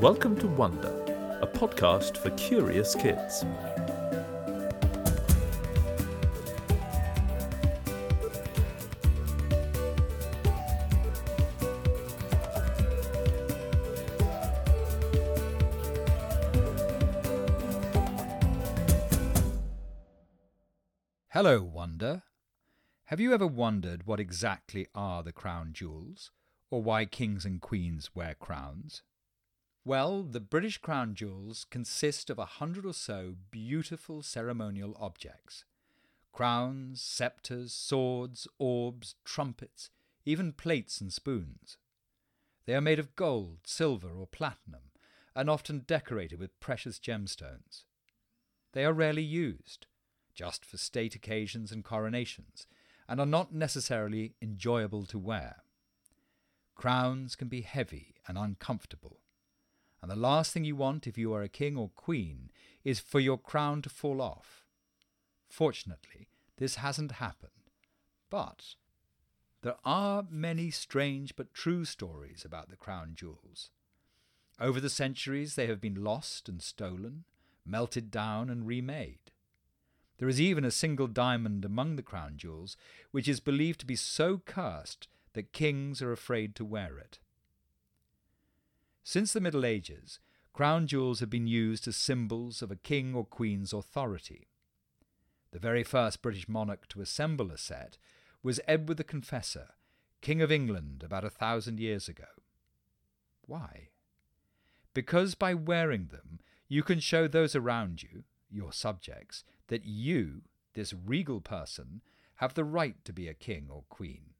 Welcome to Wonder, a podcast for curious kids. Hello, Wonder. Have you ever wondered what exactly are the crown jewels, or why kings and queens wear crowns? Well, the British crown jewels consist of a hundred or so beautiful ceremonial objects crowns, sceptres, swords, orbs, trumpets, even plates and spoons. They are made of gold, silver, or platinum, and often decorated with precious gemstones. They are rarely used just for state occasions and coronations, and are not necessarily enjoyable to wear. Crowns can be heavy and uncomfortable, and the last thing you want if you are a king or queen is for your crown to fall off. Fortunately, this hasn't happened, but there are many strange but true stories about the crown jewels. Over the centuries, they have been lost and stolen, melted down and remade. There is even a single diamond among the crown jewels which is believed to be so cursed that kings are afraid to wear it. Since the Middle Ages, crown jewels have been used as symbols of a king or queen's authority. The very first British monarch to assemble a set was Edward the Confessor, King of England about a thousand years ago. Why? Because by wearing them you can show those around you, your subjects, that you, this regal person, have the right to be a king or queen.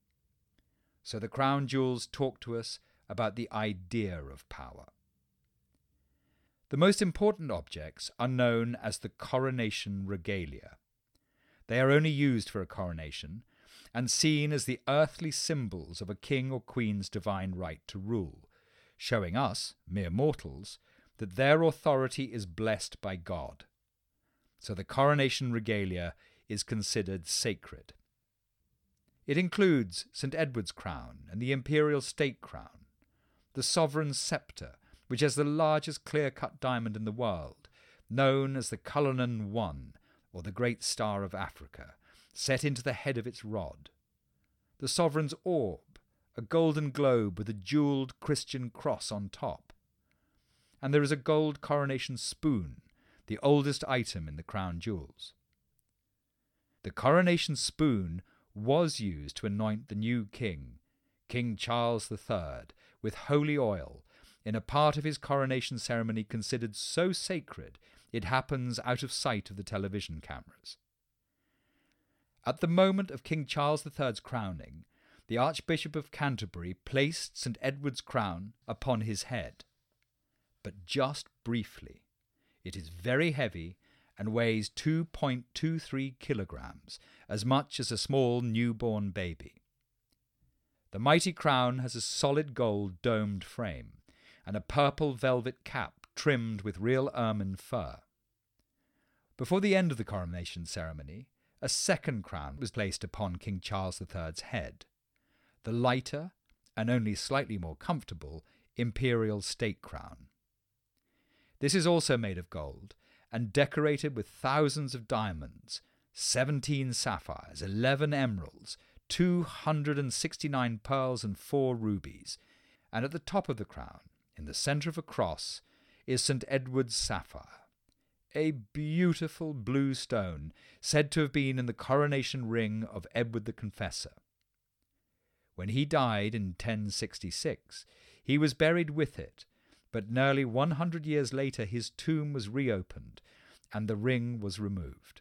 So the crown jewels talk to us about the idea of power. The most important objects are known as the coronation regalia. They are only used for a coronation and seen as the earthly symbols of a king or queen's divine right to rule, showing us, mere mortals, that their authority is blessed by God so the coronation regalia is considered sacred. It includes St. Edward's crown and the imperial state crown, the sovereign sceptre, which has the largest clear cut diamond in the world, known as the Cullinan One, or the Great Star of Africa, set into the head of its rod, the sovereign's orb, a golden globe with a jewelled Christian cross on top, and there is a gold coronation spoon the oldest item in the crown jewels. The coronation spoon was used to anoint the new king, King Charles III, with holy oil in a part of his coronation ceremony considered so sacred it happens out of sight of the television cameras. At the moment of King Charles III's crowning, the Archbishop of Canterbury placed St. Edward's crown upon his head, but just briefly. It is very heavy and weighs 2.23 kilograms, as much as a small newborn baby. The mighty crown has a solid gold domed frame and a purple velvet cap trimmed with real ermine fur. Before the end of the coronation ceremony, a second crown was placed upon King Charles III's head, the lighter and only slightly more comfortable imperial state crown. This is also made of gold and decorated with thousands of diamonds, 17 sapphires, 11 emeralds, 269 pearls, and 4 rubies. And at the top of the crown, in the centre of a cross, is St. Edward's sapphire, a beautiful blue stone said to have been in the coronation ring of Edward the Confessor. When he died in 1066, he was buried with it but nearly 100 years later his tomb was reopened and the ring was removed.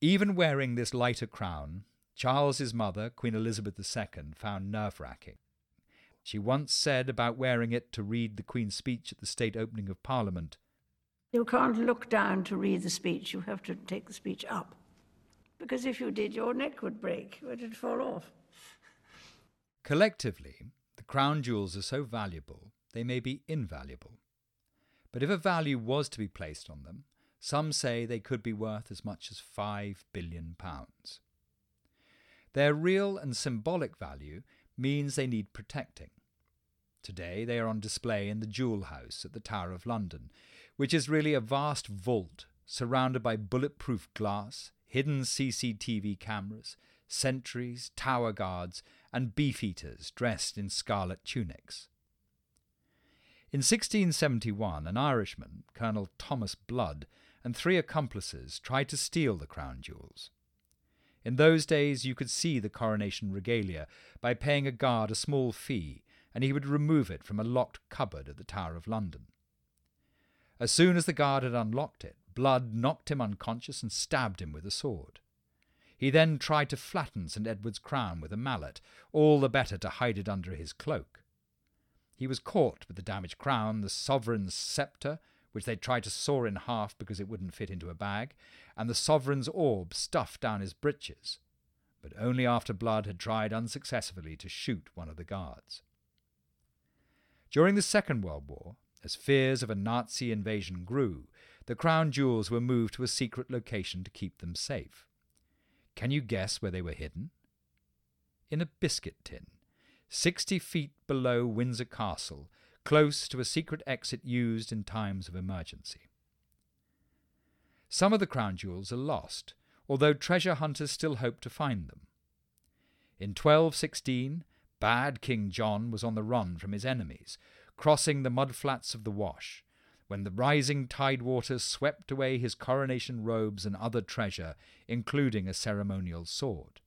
Even wearing this lighter crown, Charles's mother, Queen Elizabeth II, found nerve wracking. She once said about wearing it to read the Queen's speech at the state opening of Parliament You can't look down to read the speech, you have to take the speech up. Because if you did, your neck would break, it would fall off. Collectively, the crown jewels are so valuable they may be invaluable. But if a value was to be placed on them, some say they could be worth as much as five billion pounds. Their real and symbolic value means they need protecting. Today they are on display in the Jewel House at the Tower of London, which is really a vast vault surrounded by bulletproof glass, hidden CCTV cameras, sentries, tower guards, and beefeaters dressed in scarlet tunics. In 1671, an Irishman, Colonel Thomas Blood, and three accomplices tried to steal the crown jewels. In those days, you could see the coronation regalia by paying a guard a small fee, and he would remove it from a locked cupboard at the Tower of London. As soon as the guard had unlocked it, Blood knocked him unconscious and stabbed him with a sword. He then tried to flatten St. Edward's crown with a mallet, all the better to hide it under his cloak. He was caught with the damaged crown, the sovereign's sceptre, which they tried to saw in half because it wouldn't fit into a bag, and the sovereign's orb stuffed down his breeches, but only after Blood had tried unsuccessfully to shoot one of the guards. During the Second World War, as fears of a Nazi invasion grew, the crown jewels were moved to a secret location to keep them safe. Can you guess where they were hidden? In a biscuit tin, sixty feet below Windsor Castle, close to a secret exit used in times of emergency. Some of the crown jewels are lost, although treasure hunters still hope to find them. In 1216, bad King John was on the run from his enemies, crossing the mudflats of the Wash, when the rising tide waters swept away his coronation robes and other treasure, including a ceremonial sword.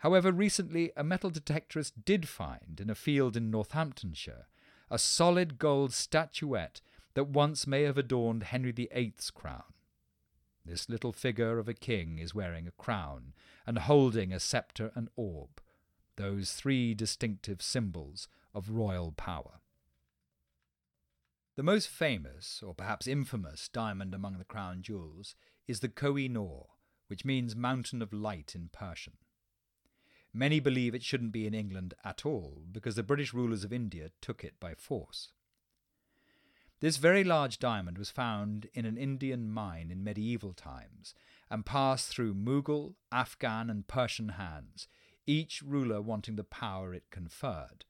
However, recently a metal detectorist did find, in a field in Northamptonshire, a solid gold statuette that once may have adorned Henry VIII's crown. This little figure of a king is wearing a crown and holding a sceptre and orb, those three distinctive symbols of royal power. The most famous, or perhaps infamous, diamond among the crown jewels is the Koh i Noor, which means mountain of light in Persian. Many believe it shouldn't be in England at all because the British rulers of India took it by force. This very large diamond was found in an Indian mine in medieval times and passed through Mughal, Afghan, and Persian hands, each ruler wanting the power it conferred,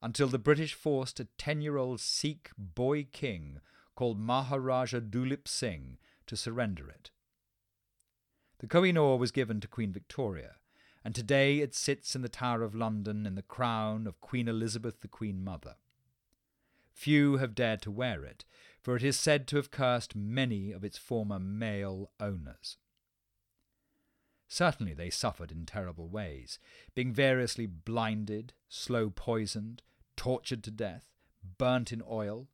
until the British forced a ten year old Sikh boy king called Maharaja Dulip Singh to surrender it. The Koh i Noor was given to Queen Victoria, and today it sits in the Tower of London in the crown of Queen Elizabeth the Queen Mother. Few have dared to wear it, for it is said to have cursed many of its former male owners. Certainly they suffered in terrible ways, being variously blinded, slow poisoned, tortured to death, burnt in oil,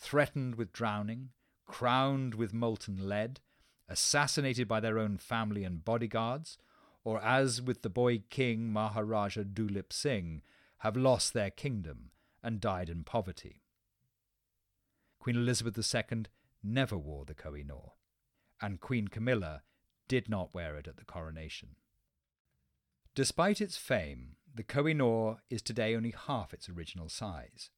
threatened with drowning, crowned with molten lead, assassinated by their own family and bodyguards, or as with the boy king Maharaja Dulip Singh, have lost their kingdom and died in poverty. Queen Elizabeth II never wore the Koh i Noor, and Queen Camilla did not wear it at the coronation. Despite its fame, the Koh i Noor is today only half its original size.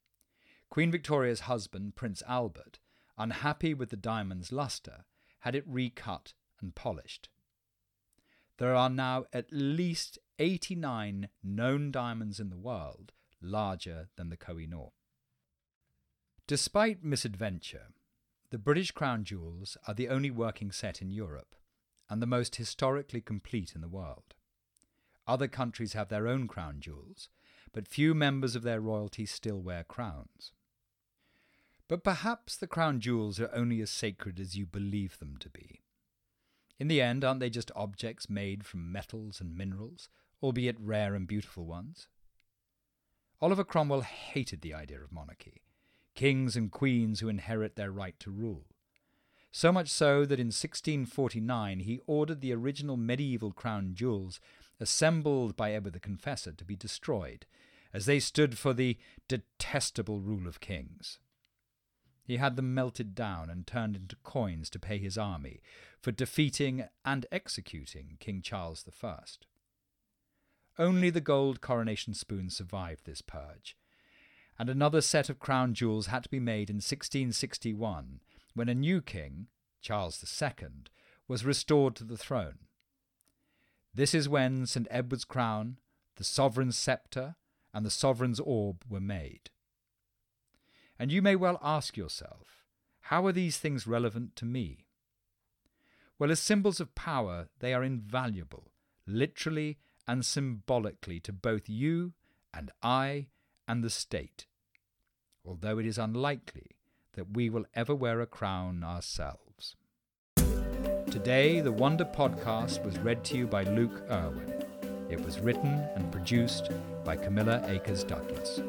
Queen Victoria's husband, Prince Albert, unhappy with the diamond's lustre, had it recut and polished. There are now at least 89 known diamonds in the world larger than the Koh i Noor. Despite misadventure, the British crown jewels are the only working set in Europe and the most historically complete in the world. Other countries have their own crown jewels, but few members of their royalty still wear crowns. But perhaps the crown jewels are only as sacred as you believe them to be. In the end, aren't they just objects made from metals and minerals, albeit rare and beautiful ones? Oliver Cromwell hated the idea of monarchy, kings and queens who inherit their right to rule. So much so that in 1649 he ordered the original medieval crown jewels assembled by Edward the Confessor to be destroyed, as they stood for the detestable rule of kings. He had them melted down and turned into coins to pay his army for defeating and executing King Charles I. Only the gold coronation spoon survived this purge, and another set of crown jewels had to be made in 1661 when a new king, Charles II, was restored to the throne. This is when St Edward's crown, the sovereign's sceptre, and the sovereign's orb were made. And you may well ask yourself, how are these things relevant to me? Well, as symbols of power, they are invaluable, literally and symbolically, to both you and I and the state, although it is unlikely that we will ever wear a crown ourselves. Today, the Wonder podcast was read to you by Luke Irwin. It was written and produced by Camilla Akers Douglas.